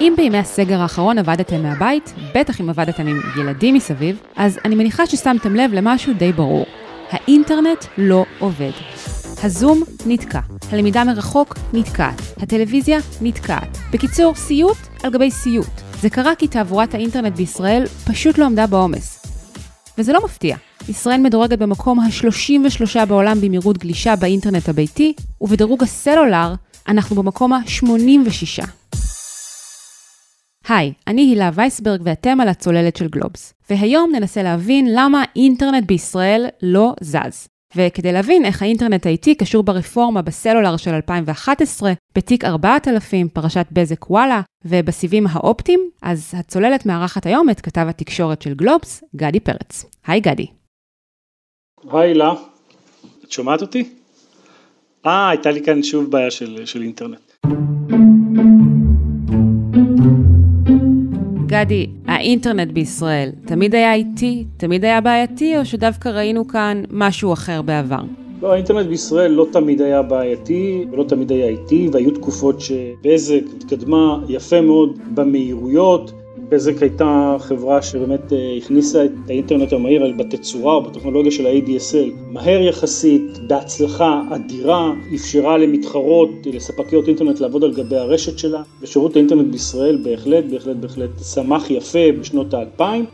אם בימי הסגר האחרון עבדתם מהבית, בטח אם עבדתם עם ילדים מסביב, אז אני מניחה ששמתם לב למשהו די ברור. האינטרנט לא עובד. הזום נתקע, הלמידה מרחוק נתקעת, הטלוויזיה נתקעת. בקיצור, סיוט על גבי סיוט. זה קרה כי תעבורת האינטרנט בישראל פשוט לא עמדה בעומס. וזה לא מפתיע. ישראל מדורגת במקום ה-33 בעולם במהירות גלישה באינטרנט הביתי, ובדירוג הסלולר אנחנו במקום ה-86. היי, אני הילה וייסברג ואתם על הצוללת של גלובס. והיום ננסה להבין למה אינטרנט בישראל לא זז. וכדי להבין איך האינטרנט האיטי קשור ברפורמה בסלולר של 2011, בתיק 4000, פרשת בזק וואלה, ובסיבים האופטיים, אז הצוללת מארחת היום את כתב התקשורת של גלובס, גדי פרץ. היי גדי. היי הילה, את שומעת אותי? אה, הייתה לי כאן שוב בעיה של, של אינטרנט. גדי, האינטרנט בישראל תמיד היה איטי, תמיד היה בעייתי, או שדווקא ראינו כאן משהו אחר בעבר? לא, האינטרנט בישראל לא תמיד היה בעייתי ולא תמיד היה איטי, והיו תקופות שבזק התקדמה יפה מאוד במהירויות. בזק הייתה חברה שבאמת אה, הכניסה את האינטרנט המהיר בתצורה או בטכנולוגיה של ה-ADSL מהר יחסית, בהצלחה אדירה, אפשרה למתחרות, לספקיות אינטרנט לעבוד על גבי הרשת שלה, ושירות האינטרנט בישראל בהחלט, בהחלט, בהחלט צמח יפה בשנות האלפיים.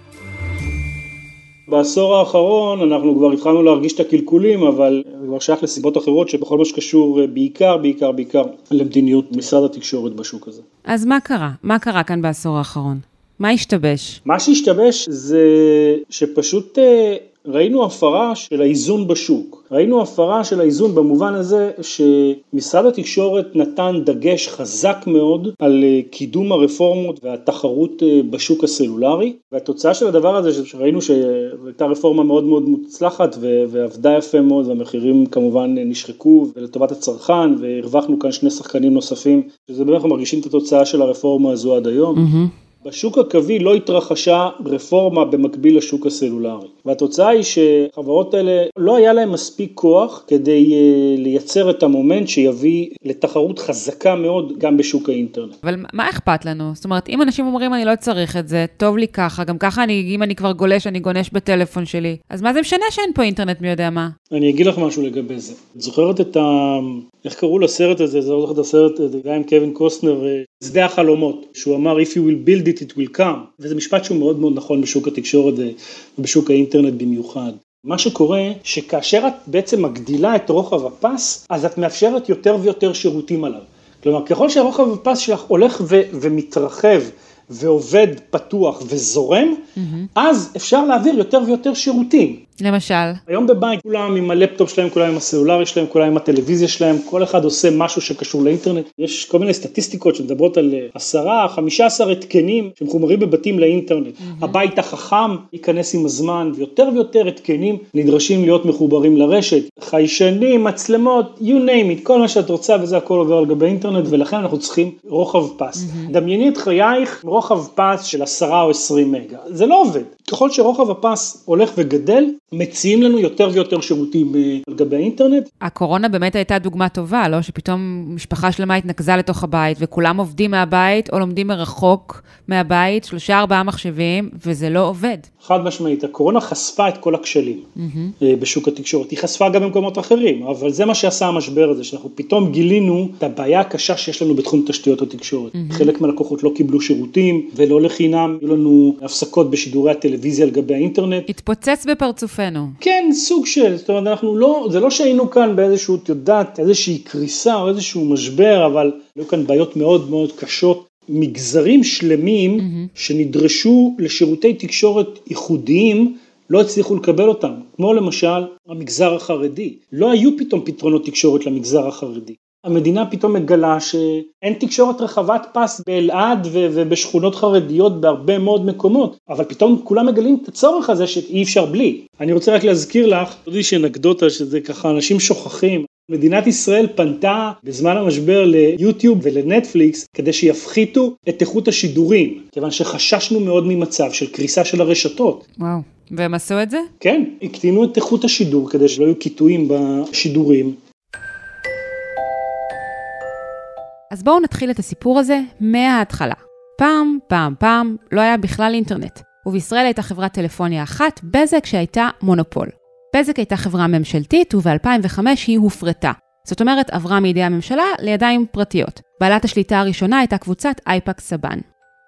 בעשור האחרון אנחנו כבר התחלנו להרגיש את הקלקולים, אבל זה כבר שייך לסיבות אחרות שבכל מה שקשור אה, בעיקר, בעיקר, בעיקר למדיניות משרד התקשורת בשוק הזה. אז מה קרה? מה קרה כאן בעשור האחרון? מה השתבש? מה שהשתבש זה שפשוט אה, ראינו הפרה של האיזון בשוק. ראינו הפרה של האיזון במובן הזה שמשרד התקשורת נתן דגש חזק מאוד על אה, קידום הרפורמות והתחרות אה, בשוק הסלולרי והתוצאה של הדבר הזה שראינו שהייתה רפורמה מאוד מאוד מוצלחת ועבדה יפה מאוד והמחירים כמובן נשחקו ולטובת הצרכן והרווחנו כאן שני שחקנים נוספים שזה באמת אנחנו מרגישים את התוצאה של הרפורמה הזו עד היום. Mm-hmm. בשוק הקווי לא התרחשה רפורמה במקביל לשוק הסלולרי והתוצאה היא שחברות האלה לא היה להן מספיק כוח כדי אה, לייצר את המומנט שיביא לתחרות חזקה מאוד גם בשוק האינטרנט. אבל מה אכפת לנו? זאת אומרת אם אנשים אומרים אני לא צריך את זה, טוב לי ככה, גם ככה אני, אם אני כבר גולש אני גונש בטלפון שלי, אז מה זה משנה שאין פה אינטרנט מי יודע מה? אני אגיד לך משהו לגבי זה. את זוכרת את ה... איך קראו לסרט הזה? זה לא זוכר את הסרט, זה היה עם קווין קוסטנר, אה, שדה החלומות, שהוא אמר If you will build it, it will come, וזה משפט שהוא מאוד מאוד נכון בשוק התקשורת ובשוק האינטרנט במיוחד. מה שקורה שכאשר את בעצם מגדילה את רוחב הפס, אז את מאפשרת יותר ויותר שירותים עליו. כלומר, ככל שרוחב הפס שלך הולך ו- ומתרחב ועובד פתוח וזורם, mm-hmm. אז אפשר להעביר יותר ויותר שירותים. למשל? היום בבית כולם עם הלפטופ שלהם, כולם עם הסלולרי שלהם, כולם עם הטלוויזיה שלהם, כל אחד עושה משהו שקשור לאינטרנט. יש כל מיני סטטיסטיקות שמדברות על אה, עשרה, חמישה עשר התקנים שמחומרים בבתים לאינטרנט. Mm-hmm. הבית החכם ייכנס עם הזמן, ויותר ויותר התקנים נדרשים להיות מחוברים לרשת. חיישנים, מצלמות, you name it, כל מה שאת רוצה וזה הכל עובר על גבי אינטרנט, ולכן אנחנו צריכים רוחב פס. Mm-hmm. דמייני את חייך רוחב פס של עשרה או עשרים מגה. זה לא עובד. ככל שרוחב הפס הולך וגדל, מציעים לנו יותר ויותר שירותים אה, על גבי האינטרנט. הקורונה באמת הייתה דוגמה טובה, לא? שפתאום משפחה שלמה התנקזה לתוך הבית וכולם עובדים מהבית או לומדים מרחוק מהבית, שלושה ארבעה מחשבים, וזה לא עובד. חד משמעית, הקורונה חשפה את כל הכשלים mm-hmm. בשוק התקשורת, היא חשפה גם במקומות אחרים, אבל זה מה שעשה המשבר הזה, שאנחנו פתאום גילינו את הבעיה הקשה שיש לנו בתחום תשתיות התקשורת. Mm-hmm. חלק מהלקוחות לא קיבלו שירותים, ולא לחינם, היו לנו הפסקות בשידורי הטלוויזיה על גבי האינטרנט. התפוצץ בפרצופנו. כן, סוג של, זאת אומרת, אנחנו לא, זה לא שהיינו כאן באיזשהו, את יודעת, איזושהי קריסה או איזשהו משבר, אבל היו כאן בעיות מאוד מאוד קשות. מגזרים שלמים mm-hmm. שנדרשו לשירותי תקשורת ייחודיים לא הצליחו לקבל אותם, כמו למשל המגזר החרדי. לא היו פתאום פתרונות תקשורת למגזר החרדי. המדינה פתאום מגלה שאין תקשורת רחבת פס באלעד ובשכונות חרדיות בהרבה מאוד מקומות, אבל פתאום כולם מגלים את הצורך הזה שאי אפשר בלי. אני רוצה רק להזכיר לך, עוד איזושהי אנקדוטה שזה ככה אנשים שוכחים, מדינת ישראל פנתה בזמן המשבר ליוטיוב ולנטפליקס כדי שיפחיתו את איכות השידורים, כיוון שחששנו מאוד ממצב של קריסה של הרשתות. וואו. והם עשו את זה? כן, הקטינו את איכות השידור כדי שלא יהיו קיטויים בשידורים. אז בואו נתחיל את הסיפור הזה מההתחלה. פעם, פעם, פעם, לא היה בכלל אינטרנט. ובישראל הייתה חברת טלפוניה אחת, בזק, שהייתה מונופול. בזק הייתה חברה ממשלתית, וב-2005 היא הופרטה. זאת אומרת, עברה מידי הממשלה לידיים פרטיות. בעלת השליטה הראשונה הייתה קבוצת אייפקס סבן.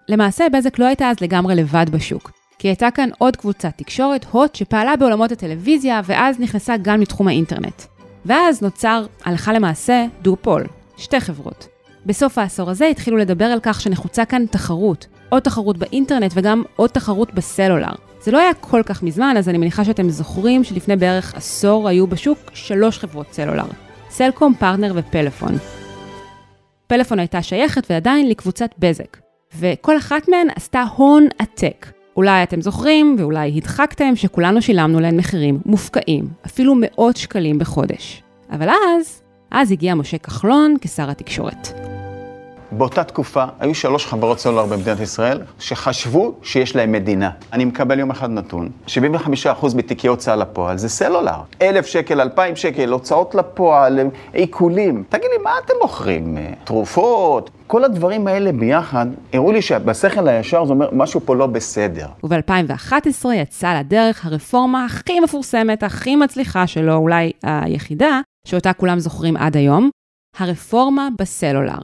למעשה, בזק לא הייתה אז לגמרי לבד בשוק, כי הייתה כאן עוד קבוצת תקשורת, הוט, שפעלה בעולמות הטלוויזיה, ואז נכנסה גם לתחום האינטרנט. ואז נוצר, הלכה למעשה, דואופול, שתי חברות. בסוף העשור הזה התחילו לדבר על כך שנחוצה כאן תחרות, עוד תחרות באינטרנט וגם עוד תחרות בסלולר. זה לא היה כל כך מזמן, אז אני מניחה שאתם זוכרים שלפני בערך עשור היו בשוק שלוש חברות סלולר, סלקום, פרטנר ופלאפון. פלאפון הייתה שייכת ועדיין לקבוצת בזק, וכל אחת מהן עשתה הון עתק. אולי אתם זוכרים, ואולי הדחקתם, שכולנו שילמנו להן מחירים מופקעים, אפילו מאות שקלים בחודש. אבל אז, אז הגיע משה כחלון כשר התקשורת. באותה תקופה היו שלוש חברות סלולר במדינת ישראל שחשבו שיש להם מדינה. אני מקבל יום אחד נתון, 75% מתיקי הוצאה לפועל זה סלולר. אלף שקל, אלפיים שקל, הוצאות לפועל, עיקולים. תגיד לי, מה אתם מוכרים? תרופות? כל הדברים האלה ביחד, הראו לי שבשכל הישר זה אומר, משהו פה לא בסדר. וב-2011 יצאה לדרך הרפורמה הכי מפורסמת, הכי מצליחה שלו, אולי היחידה, שאותה כולם זוכרים עד היום, הרפורמה בסלולר.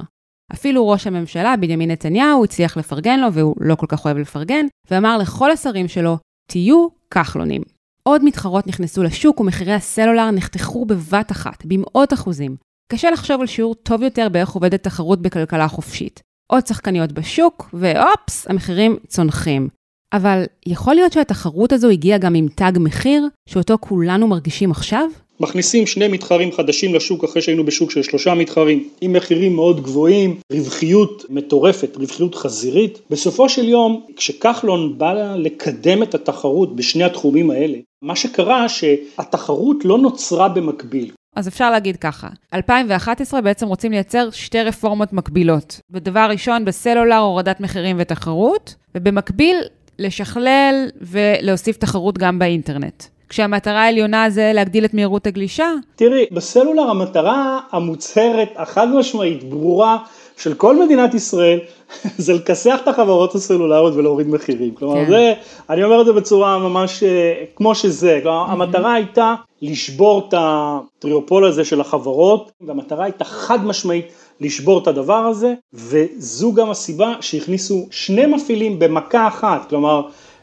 אפילו ראש הממשלה, בנימין נתניהו, הצליח לפרגן לו, והוא לא כל כך אוהב לפרגן, ואמר לכל השרים שלו, תהיו כחלונים. עוד מתחרות נכנסו לשוק ומחירי הסלולר נחתכו בבת אחת, במאות אחוזים. קשה לחשוב על שיעור טוב יותר באיך עובדת תחרות בכלכלה חופשית. עוד שחקניות בשוק, ואופס, המחירים צונחים. אבל יכול להיות שהתחרות הזו הגיעה גם עם תג מחיר, שאותו כולנו מרגישים עכשיו? מכניסים שני מתחרים חדשים לשוק אחרי שהיינו בשוק של שלושה מתחרים עם מחירים מאוד גבוהים, רווחיות מטורפת, רווחיות חזירית. בסופו של יום כשכחלון בא לקדם את התחרות בשני התחומים האלה, מה שקרה שהתחרות לא נוצרה במקביל. אז אפשר להגיד ככה, 2011 בעצם רוצים לייצר שתי רפורמות מקבילות. בדבר ראשון בסלולר הורדת מחירים ותחרות, ובמקביל לשכלל ולהוסיף תחרות גם באינטרנט. כשהמטרה העליונה זה להגדיל את מהירות הגלישה? תראי, בסלולר המטרה המוצהרת, החד משמעית, ברורה, של כל מדינת ישראל, זה לכסח את החברות הסלולריות ולהוריד מחירים. כלומר, כן. זה, אני אומר את זה בצורה ממש אה, כמו שזה. כלומר, mm-hmm. המטרה הייתה לשבור את הטריופול הזה של החברות, והמטרה הייתה חד משמעית לשבור את הדבר הזה, וזו גם הסיבה שהכניסו שני מפעילים במכה אחת. כלומר,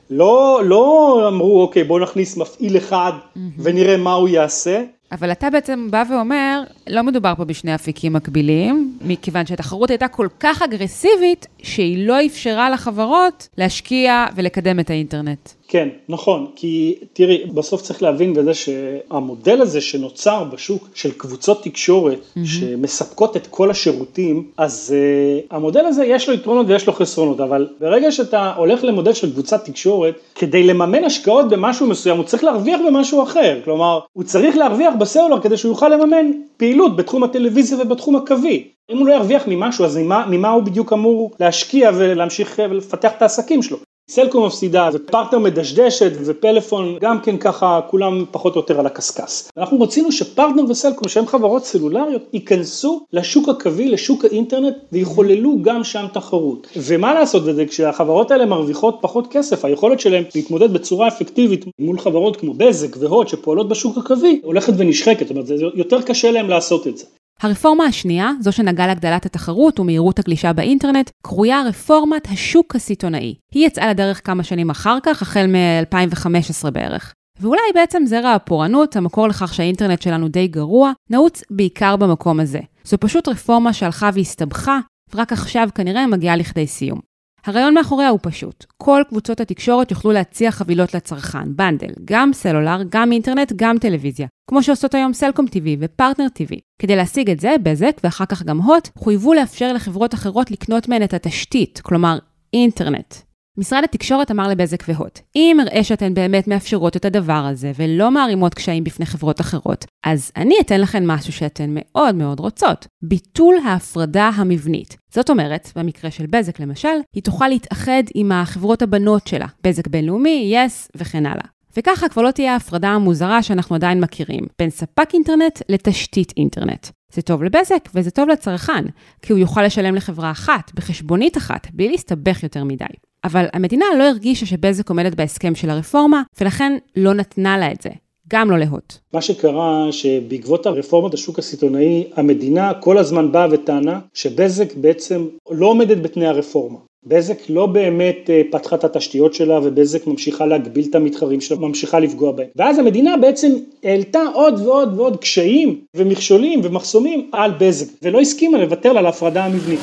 לא, לא אמרו, אוקיי, בואו נכניס מפעיל אחד mm-hmm. ונראה מה הוא יעשה. אבל אתה בעצם בא ואומר, לא מדובר פה בשני אפיקים מקבילים, מכיוון שהתחרות הייתה כל כך אגרסיבית, שהיא לא אפשרה לחברות להשקיע ולקדם את האינטרנט. כן, נכון, כי תראי, בסוף צריך להבין בזה שהמודל הזה שנוצר בשוק של קבוצות תקשורת mm-hmm. שמספקות את כל השירותים, אז uh, המודל הזה יש לו יתרונות ויש לו חסרונות, אבל ברגע שאתה הולך למודל של קבוצת תקשורת, כדי לממן השקעות במשהו מסוים, הוא צריך להרוויח במשהו אחר, כלומר, הוא צריך להרוויח בסלולר כדי שהוא יוכל לממן פעילות בתחום הטלוויזיה ובתחום הקווי. אם הוא לא ירוויח ממשהו, אז ממה, ממה הוא בדיוק אמור להשקיע ולהמשיך ולפתח את העסקים שלו? סלקום מפסידה ופרטנר מדשדשת ופלאפון גם כן ככה כולם פחות או יותר על הקשקש. אנחנו רצינו שפרטנר וסלקום שהם חברות סלולריות ייכנסו לשוק הקווי, לשוק האינטרנט ויחוללו גם שם תחרות. ומה לעשות בזה כשהחברות האלה מרוויחות פחות כסף, היכולת שלהם להתמודד בצורה אפקטיבית מול חברות כמו בזק והוט שפועלות בשוק הקווי הולכת ונשחקת, זאת אומרת זה יותר קשה להם לעשות את זה. הרפורמה השנייה, זו שנגעה להגדלת התחרות ומהירות הגלישה באינטרנט, קרויה רפורמת השוק הסיטונאי. היא יצאה לדרך כמה שנים אחר כך, החל מ-2015 בערך. ואולי בעצם זרע הפורענות, המקור לכך שהאינטרנט שלנו די גרוע, נעוץ בעיקר במקום הזה. זו פשוט רפורמה שהלכה והסתבכה, ורק עכשיו כנראה מגיעה לכדי סיום. הרעיון מאחוריה הוא פשוט. כל קבוצות התקשורת יוכלו להציע חבילות לצרכן, bundle, גם סלולר, גם אינטרנט, גם טלוויזיה. כמו שעושות היום סלקום TV ופרטנר TV. כדי להשיג את זה, בזק ואחר כך גם הוט, חויבו לאפשר לחברות אחרות לקנות מהן את התשתית, כלומר אינטרנט. משרד התקשורת אמר לבזק והוט, אם אראה שאתן באמת מאפשרות את הדבר הזה ולא מערימות קשיים בפני חברות אחרות, אז אני אתן לכן משהו שאתן מאוד מאוד רוצות, ביטול ההפרדה המבנית. זאת אומרת, במקרה של בזק למשל, היא תוכל להתאחד עם החברות הבנות שלה, בזק בינלאומי, יס yes, וכן הלאה. וככה כבר לא תהיה ההפרדה המוזרה שאנחנו עדיין מכירים, בין ספק אינטרנט לתשתית אינטרנט. זה טוב לבזק וזה טוב לצרכן, כי הוא יוכל לשלם לחברה אחת, בחשבונית אחת, בלי להסתבך יותר מדי. אבל המדינה לא הרגישה שבזק עומדת בהסכם של הרפורמה, ולכן לא נתנה לה את זה. גם לא להוט. מה שקרה שבעקבות הרפורמת השוק הסיטונאי, המדינה כל הזמן באה וטענה שבזק בעצם לא עומדת בתנאי הרפורמה. בזק לא באמת אה, פתחה את התשתיות שלה ובזק ממשיכה להגביל את המתחרים שלה, ממשיכה לפגוע בהם. ואז המדינה בעצם העלתה עוד ועוד ועוד קשיים ומכשולים ומחסומים על בזק, ולא הסכימה לוותר לה על ההפרדה המבנית.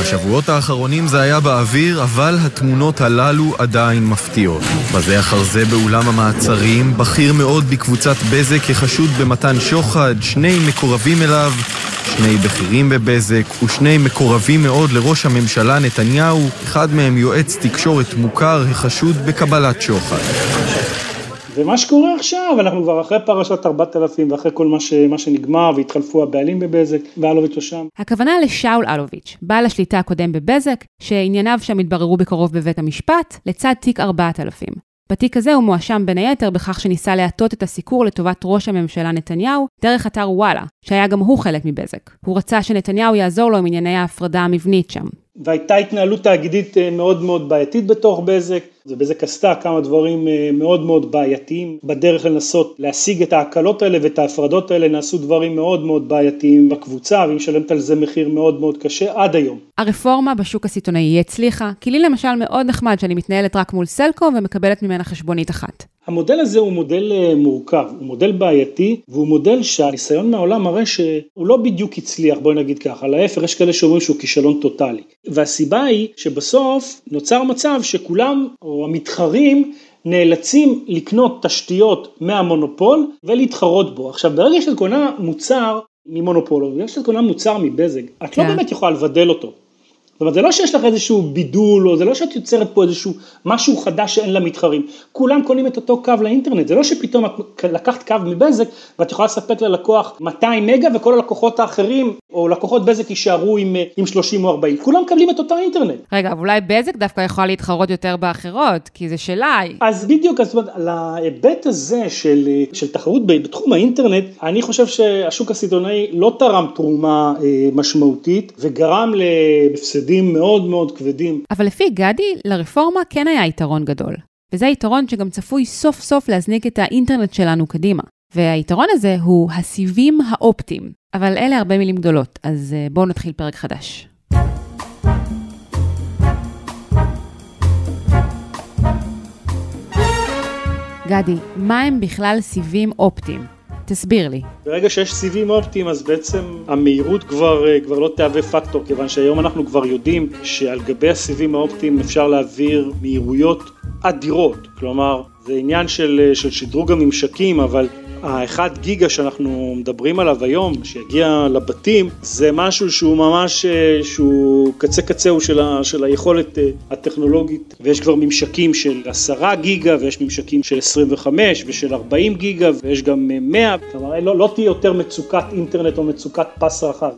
בשבועות האחרונים זה היה באוויר, אבל התמונות הללו עדיין מפתיעות. בזה אחר זה באולם המעצרים, בכיר מאוד בקבוצת בזק כחשוד במתן שוחד, שני מקורבים אליו, שני בכירים בבזק ושני מקורבים מאוד לראש הממשלה נתניהו, אחד מהם יועץ תקשורת מוכר החשוד בקבלת שוחד. ומה שקורה עכשיו, אנחנו כבר אחרי פרשת 4000 ואחרי כל מה, ש, מה שנגמר והתחלפו הבעלים בבזק ואלוביץ' הוא שם. הכוונה לשאול אלוביץ', בעל השליטה הקודם בבזק, שענייניו שם התבררו בקרוב בבית המשפט, לצד תיק 4000. בתיק הזה הוא מואשם בין היתר בכך שניסה להטות את הסיקור לטובת ראש הממשלה נתניהו דרך אתר וואלה, שהיה גם הוא חלק מבזק. הוא רצה שנתניהו יעזור לו עם ענייני ההפרדה המבנית שם. והייתה התנהלות תאגידית אה, מאוד מאוד בעייתית בתוך בזק, ובזק עשתה כמה דברים אה, מאוד מאוד בעייתיים בדרך לנסות להשיג את ההקלות האלה ואת ההפרדות האלה, נעשו דברים מאוד מאוד בעייתיים בקבוצה, והיא משלמת על זה מחיר מאוד מאוד קשה עד היום. הרפורמה בשוק הסיטונאי הצליחה, כי לי למשל מאוד נחמד שאני מתנהלת רק מול סלקו ומקבלת ממנה חשבונית אחת. המודל הזה הוא מודל אה, מורכב, הוא מודל בעייתי, והוא מודל שהניסיון מהעולם מראה שהוא לא בדיוק הצליח, בואי נגיד ככה, להפך, יש כאלה שאומרים שהוא כישלון טוטאלי. והסיבה היא שבסוף נוצר מצב שכולם, או המתחרים, נאלצים לקנות תשתיות מהמונופול ולהתחרות בו. עכשיו, ברגע שאת קונה מוצר ממונופול, או ברגע שאת קונה מוצר מבזק, את לא כן. באמת יכולה לבדל אותו. זאת אומרת, זה לא שיש לך איזשהו בידול, או זה לא שאת יוצרת פה איזשהו משהו חדש שאין לה מתחרים. כולם קונים את אותו קו לאינטרנט, זה לא שפתאום את לקחת קו מבזק ואת יכולה לספק ללקוח 200 מגה וכל הלקוחות האחרים, או לקוחות בזק יישארו עם, עם 30 או 40. כולם מקבלים את אותו אינטרנט. רגע, אבל אולי בזק דווקא יכולה להתחרות יותר באחרות, כי זה שלה. אז בדיוק, אז זאת אומרת, להיבט הזה של, של תחרות בתחום האינטרנט, אני חושב שהשוק הסיטונאי לא תרם תרומה אה, משמעותית, וגרם להפסדים. הפסדים מאוד מאוד כבדים. אבל לפי גדי, לרפורמה כן היה יתרון גדול. וזה יתרון שגם צפוי סוף סוף להזניק את האינטרנט שלנו קדימה. והיתרון הזה הוא הסיבים האופטיים. אבל אלה הרבה מילים גדולות, אז אה, בואו נתחיל פרק חדש. גדי, מה הם בכלל סיבים אופטיים? תסביר לי. ברגע שיש סיבים אופטיים אז בעצם המהירות כבר, אה, כבר לא תהווה פקטור, כיוון שהיום אנחנו כבר יודעים שעל גבי הסיבים האופטיים אפשר להעביר מהירויות אדירות, כלומר זה עניין של, אה, של שדרוג הממשקים, אבל האחד גיגה שאנחנו מדברים עליו היום, שיגיע לבתים, זה משהו שהוא ממש, אה, שהוא קצה קצהו של, ה, של היכולת אה, הטכנולוגית, ויש כבר ממשקים של עשרה גיגה, ויש ממשקים של 25 ושל 40 גיגה, ויש גם 100, כלומר לא, לא תהיה יותר מצוקת אינטרנט או מצוקת פס רחב.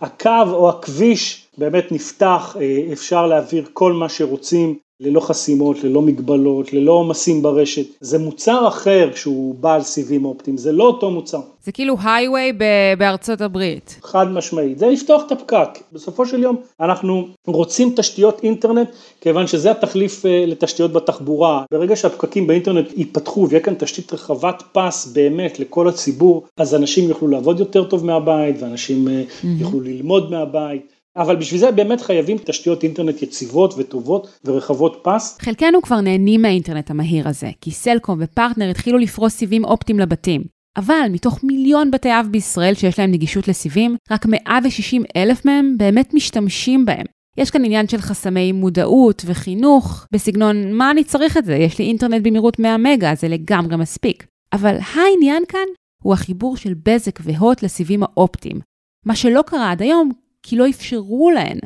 הקו או הכביש באמת נפתח, אפשר להעביר כל מה שרוצים, ללא חסימות, ללא מגבלות, ללא עומסים ברשת. זה מוצר אחר כשהוא בעל סיבים אופטיים, זה לא אותו מוצר. זה כאילו הייווי בארצות הברית. חד משמעית, זה לפתוח את הפקק. בסופו של יום אנחנו רוצים תשתיות אינטרנט, כיוון שזה התחליף אה, לתשתיות בתחבורה. ברגע שהפקקים באינטרנט ייפתחו ויהיה כאן תשתית רחבת פס באמת לכל הציבור, אז אנשים יוכלו לעבוד יותר טוב מהבית, ואנשים mm-hmm. יוכלו ללמוד מהבית. אבל בשביל זה באמת חייבים תשתיות אינטרנט יציבות וטובות ורחבות פס. חלקנו כבר נהנים מהאינטרנט המהיר הזה, כי סלקום ופרטנר התחילו לפרוס סיבים אופטיים לבתים. אבל מתוך מיליון בתי אב בישראל שיש להם נגישות לסיבים, רק 160 אלף מהם באמת משתמשים בהם. יש כאן עניין של חסמי מודעות וחינוך, בסגנון מה אני צריך את זה, יש לי אינטרנט במהירות 100 מגה, זה לגמרי מספיק. אבל העניין כאן הוא החיבור של בזק והוט לסיבים האופטיים. מה שלא קרה עד היום, כי לא אפשרו להן.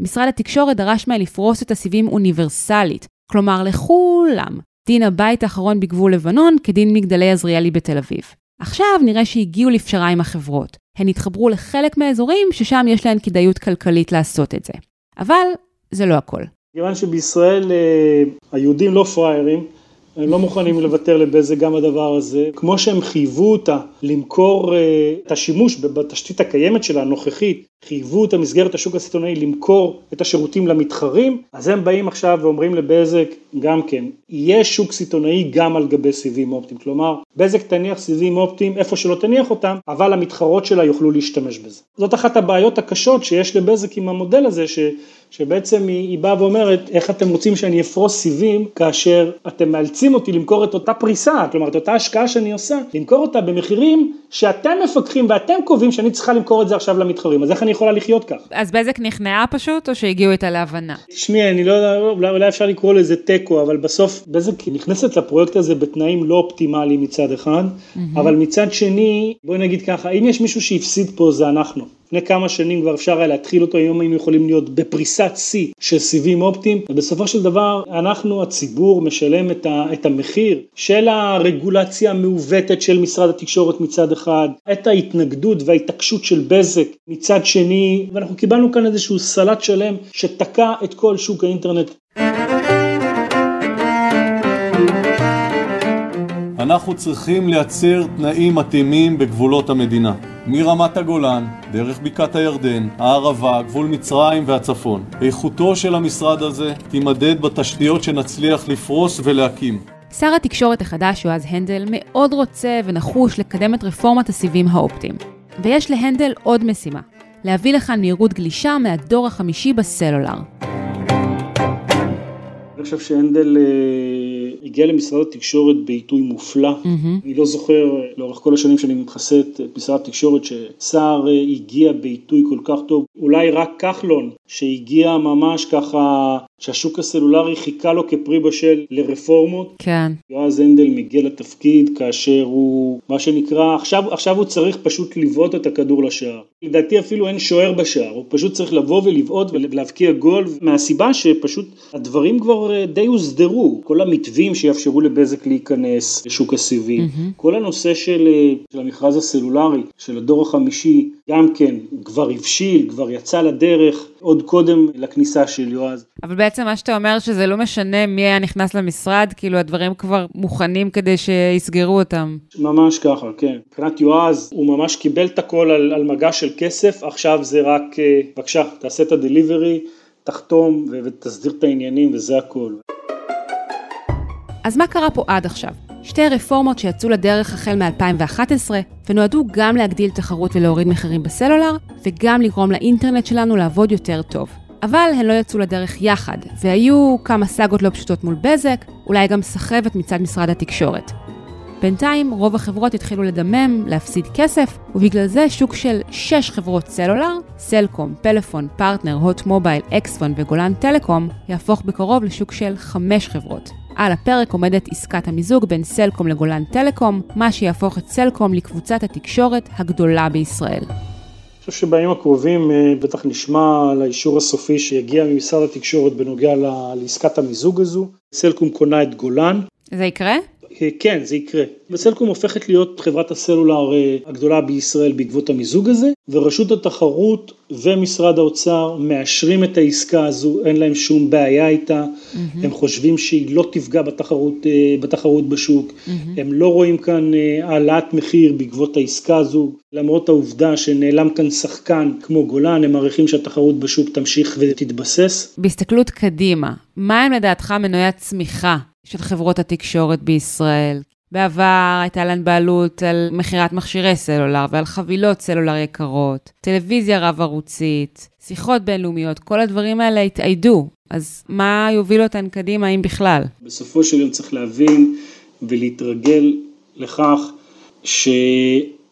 משרד התקשורת דרש מהן לפרוס את הסיבים אוניברסלית, כלומר לכולם. דין הבית האחרון בגבול לבנון כדין מגדלי עזריאלי בתל אביב. עכשיו נראה שהגיעו לפשרה עם החברות. הן התחברו לחלק מהאזורים ששם יש להן כדאיות כלכלית לעשות את זה. אבל זה לא הכל. כיוון שבישראל אה, היהודים לא פראיירים, הם לא מוכנים לוותר לבזק גם הדבר הזה, כמו שהם חייבו אותה למכור אה, את השימוש בתשתית הקיימת שלה, הנוכחית, חייבו את המסגרת השוק הסיטונאי למכור את השירותים למתחרים, אז הם באים עכשיו ואומרים לבזק גם כן, יהיה שוק סיטונאי גם על גבי סיבים אופטיים, כלומר בזק תניח סיבים אופטיים איפה שלא תניח אותם, אבל המתחרות שלה יוכלו להשתמש בזה. זאת אחת הבעיות הקשות שיש לבזק עם המודל הזה, ש... שבעצם היא, היא באה ואומרת איך אתם רוצים שאני אפרוס סיבים כאשר אתם מאלצים אותי למכור את אותה פריסה, כלומר את אותה השקעה שאני עושה, למכור אותה במחירים שאתם מפקחים ואתם קובעים שאני צריכה למכור את זה עכשיו למתחרים, אז איך אני יכולה לחיות כך? אז בזק נכנעה פשוט או שהגיעו איתה להבנה? תשמעי, אני לא יודע, אולי, אולי אפשר לקרוא לזה תיקו, אבל בסוף בזק נכנסת לפרויקט הזה בתנאים לא אופטימליים מצד אחד, mm-hmm. אבל מצד שני, בואי נגיד ככה, אם יש מישהו שהפסיד פה זה אנחנו. לפני כמה שנים כבר אפשר היה להתחיל אותו, היום היינו יכולים להיות בפריסת שיא של סיבים אופטיים, ובסופו של דבר אנחנו הציבור משלם את, ה, את המחיר של הרגולציה המעוותת של משרד התקשורת מצד אחד, את ההתנגדות וההתעקשות של בזק מצד שני, ואנחנו קיבלנו כאן איזשהו סלט שלם שתקע את כל שוק האינטרנט. אנחנו צריכים לייצר תנאים מתאימים בגבולות המדינה. מרמת הגולן, דרך בקעת הירדן, הערבה, גבול מצרים והצפון. איכותו של המשרד הזה תימדד בתשתיות שנצליח לפרוס ולהקים. שר התקשורת החדש יועז הנדל מאוד רוצה ונחוש לקדם את רפורמת הסיבים האופטיים. ויש להנדל עוד משימה, להביא לכאן מהירות גלישה מהדור החמישי בסלולר. אני חושב שהנדל הגיע למשרד התקשורת בעיתוי מופלא. Mm-hmm. אני לא זוכר לאורך כל השנים שאני מכסה את משרד התקשורת ששר הגיע בעיתוי כל כך טוב. אולי רק כחלון שהגיע ממש ככה שהשוק הסלולרי חיכה לו כפרי בשל לרפורמות. כן. יועז הנדל מגיע לתפקיד כאשר הוא, מה שנקרא, עכשיו, עכשיו הוא צריך פשוט לבעוט את הכדור לשער. לדעתי אפילו אין שוער בשער, הוא פשוט צריך לבוא ולבעוט ולהבקיע גול, מהסיבה שפשוט הדברים כבר אה, די הוסדרו, כל המתווים שיאפשרו לבזק להיכנס לשוק הסיבים, mm-hmm. כל הנושא של, אה, של המכרז הסלולרי, של הדור החמישי, גם כן כבר הבשיל, כבר יצא לדרך עוד קודם לכניסה של יועז. אבל בעצם מה שאתה אומר שזה לא משנה מי היה נכנס למשרד, כאילו הדברים כבר מוכנים כדי שיסגרו אותם. ממש ככה, כן. מבחינת יועז, הוא ממש קיבל את הכל על, על מגע של כסף, עכשיו זה רק, אה, בבקשה, תעשה את הדליברי, תחתום ותסדיר את העניינים וזה הכל. אז מה קרה פה עד עכשיו? שתי רפורמות שיצאו לדרך החל מ-2011 ונועדו גם להגדיל תחרות ולהוריד מחירים בסלולר וגם לגרום לאינטרנט שלנו לעבוד יותר טוב. אבל הן לא יצאו לדרך יחד, והיו כמה סאגות לא פשוטות מול בזק, אולי גם סחבת מצד משרד התקשורת. בינתיים רוב החברות התחילו לדמם, להפסיד כסף, ובגלל זה שוק של 6 חברות סלולר, סלקום, פלאפון, פרטנר, הוט מובייל, אקספון וגולן טלקום, יהפוך בקרוב לשוק של 5 חברות. על הפרק עומדת עסקת המיזוג בין סלקום לגולן טלקום, מה שיהפוך את סלקום לקבוצת התקשורת הגדולה בישראל. אני חושב שבימים הקרובים אה, בטח נשמע על האישור הסופי שיגיע ממשרד התקשורת בנוגע לעסקת המיזוג הזו. סלקום קונה את גולן. זה יקרה? אה, כן, זה יקרה. וסלקום הופכת להיות חברת הסלולר אה, הגדולה בישראל בעקבות המיזוג הזה, ורשות התחרות ומשרד האוצר מאשרים את העסקה הזו, אין להם שום בעיה איתה, mm-hmm. הם חושבים שהיא לא תפגע בתחרות, אה, בתחרות בשוק, mm-hmm. הם לא רואים כאן העלאת מחיר בעקבות העסקה הזו, למרות העובדה שנעלם כאן שחקן כמו גולן, הם מעריכים שהתחרות בשוק תמשיך ותתבסס. בהסתכלות קדימה, מה הם לדעתך מנועי הצמיחה של חברות התקשורת בישראל. בעבר הייתה להן בעלות על מכירת מכשירי סלולר ועל חבילות סלולר יקרות, טלוויזיה רב-ערוצית, שיחות בינלאומיות, כל הדברים האלה התאיידו. אז מה יוביל אותן קדימה, אם בכלל? בסופו של יום צריך להבין ולהתרגל לכך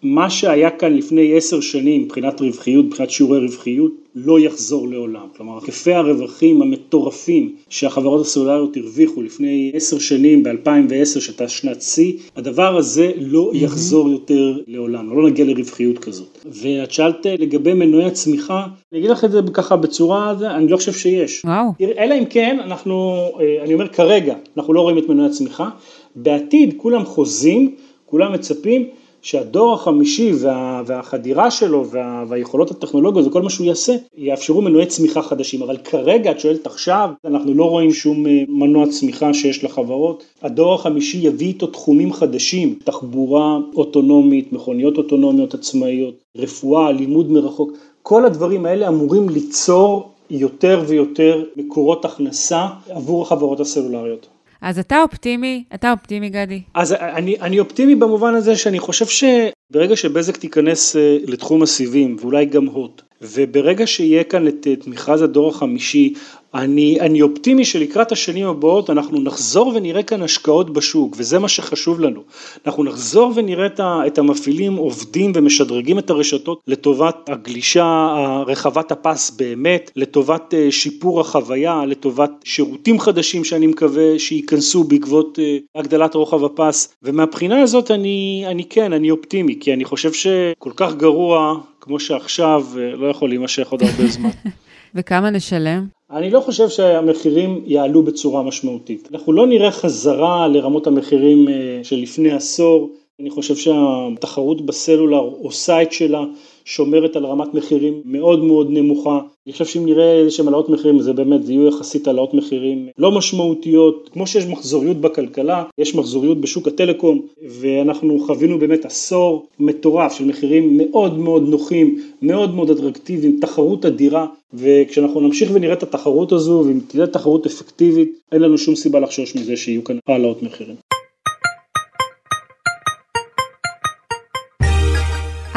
שמה שהיה כאן לפני עשר שנים מבחינת רווחיות, מבחינת שיעורי רווחיות, לא יחזור לעולם. כלומר, היקפי הרווחים המטורפים שהחברות הסלולריות הרוויחו לפני עשר שנים, ב-2010, שהייתה שנת שיא, הדבר הזה לא יחזור יותר לעולם, לא נגיע לרווחיות כזאת. ואת שאלת לגבי מנועי הצמיחה, אני אגיד לך את זה ככה בצורה, אני לא חושב שיש. וואו. אלא אם כן, אנחנו, אה, אני אומר כרגע, אנחנו לא רואים את מנועי הצמיחה, בעתיד כולם חוזים, כולם מצפים שהדור החמישי וה, והחדירה שלו וה, והיכולות הטכנולוגיות וכל מה שהוא יעשה, יאפשרו מנועי צמיחה חדשים, אבל כרגע את שואלת עכשיו, אנחנו לא רואים שום אה, מנוע צמיחה שיש לחברות, הדור החמישי יביא איתו תחומים חדשים, תחבורה אוטונומית, מכוניות אוטונומיות עצמאיות, רפואה, לימוד מרחוק, כל הדברים האלה אמורים ליצור יותר ויותר מקורות הכנסה עבור החברות הסלולריות. אז אתה אופטימי, אתה אופטימי גדי. אז אני, אני אופטימי במובן הזה שאני חושב שברגע שבזק תיכנס אה, לתחום הסיבים ואולי גם הוט וברגע שיהיה כאן את, את מכרז הדור החמישי אני, אני אופטימי שלקראת השנים הבאות אנחנו נחזור ונראה כאן השקעות בשוק וזה מה שחשוב לנו. אנחנו נחזור ונראה את המפעילים עובדים ומשדרגים את הרשתות לטובת הגלישה רחבת הפס באמת, לטובת אה, שיפור החוויה, לטובת שירותים חדשים שאני מקווה שייכנסו בעקבות אה, הגדלת רוחב הפס ומהבחינה הזאת אני, אני כן, אני אופטימי כי אני חושב שכל כך גרוע כמו שעכשיו אה, לא יכול להימשך עוד הרבה זמן. וכמה נשלם? אני לא חושב שהמחירים יעלו בצורה משמעותית. אנחנו לא נראה חזרה לרמות המחירים אה, של לפני עשור, אני חושב שהתחרות בסלולר עושה את שלה, שומרת על רמת מחירים מאוד מאוד נמוכה. אני חושב שאם נראה איזה שהם העלאות מחירים זה באמת, זה יהיו יחסית העלאות מחירים לא משמעותיות, כמו שיש מחזוריות בכלכלה, יש מחזוריות בשוק הטלקום ואנחנו חווינו באמת עשור מטורף של מחירים מאוד מאוד נוחים, מאוד מאוד אטרקטיביים, תחרות אדירה וכשאנחנו נמשיך ונראה את התחרות הזו ואם תהיה תחרות אפקטיבית אין לנו שום סיבה לחשוש מזה שיהיו כאן העלאות מחירים.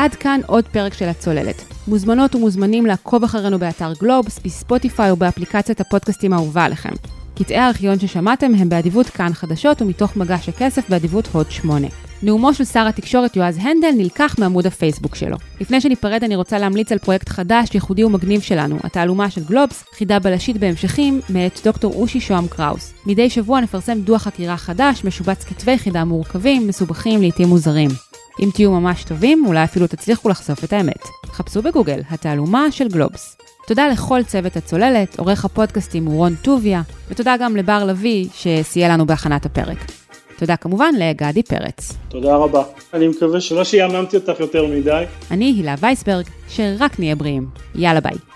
עד כאן עוד פרק של הצוללת. מוזמנות ומוזמנים לעקוב אחרינו באתר גלובס, בספוטיפיי או באפליקציית הפודקאסטים האהובה עליכם. קטעי הארכיון ששמעתם הם באדיבות כאן חדשות ומתוך מגש הכסף באדיבות הוד 8. נאומו של שר התקשורת יועז הנדל נלקח מעמוד הפייסבוק שלו. לפני שניפרד אני רוצה להמליץ על פרויקט חדש, ייחודי ומגניב שלנו, התעלומה של גלובס, חידה בלשית בהמשכים, מאת דוקטור אושי שוהם קראוס. מדי שבוע נפרסם דוח חקירה חדש, משובץ כתבי חידה מורכבים, מסובכים, לעיתים מוזרים. אם תהיו ממש טובים, אולי אפילו תצליחו לחשוף את האמת. חפשו בגוגל, התעלומה של גלובס. תודה לכל צוות הצוללת, עורך הפודקאסטים הוא רון טוביה, ותודה גם לבר לביא שסייע לנו בהכנת הפרק. תודה כמובן לגדי פרץ. תודה רבה. אני מקווה שלא שיאממתי אותך יותר מדי. אני הילה וייסברג, שרק נהיה בריאים. יאללה ביי.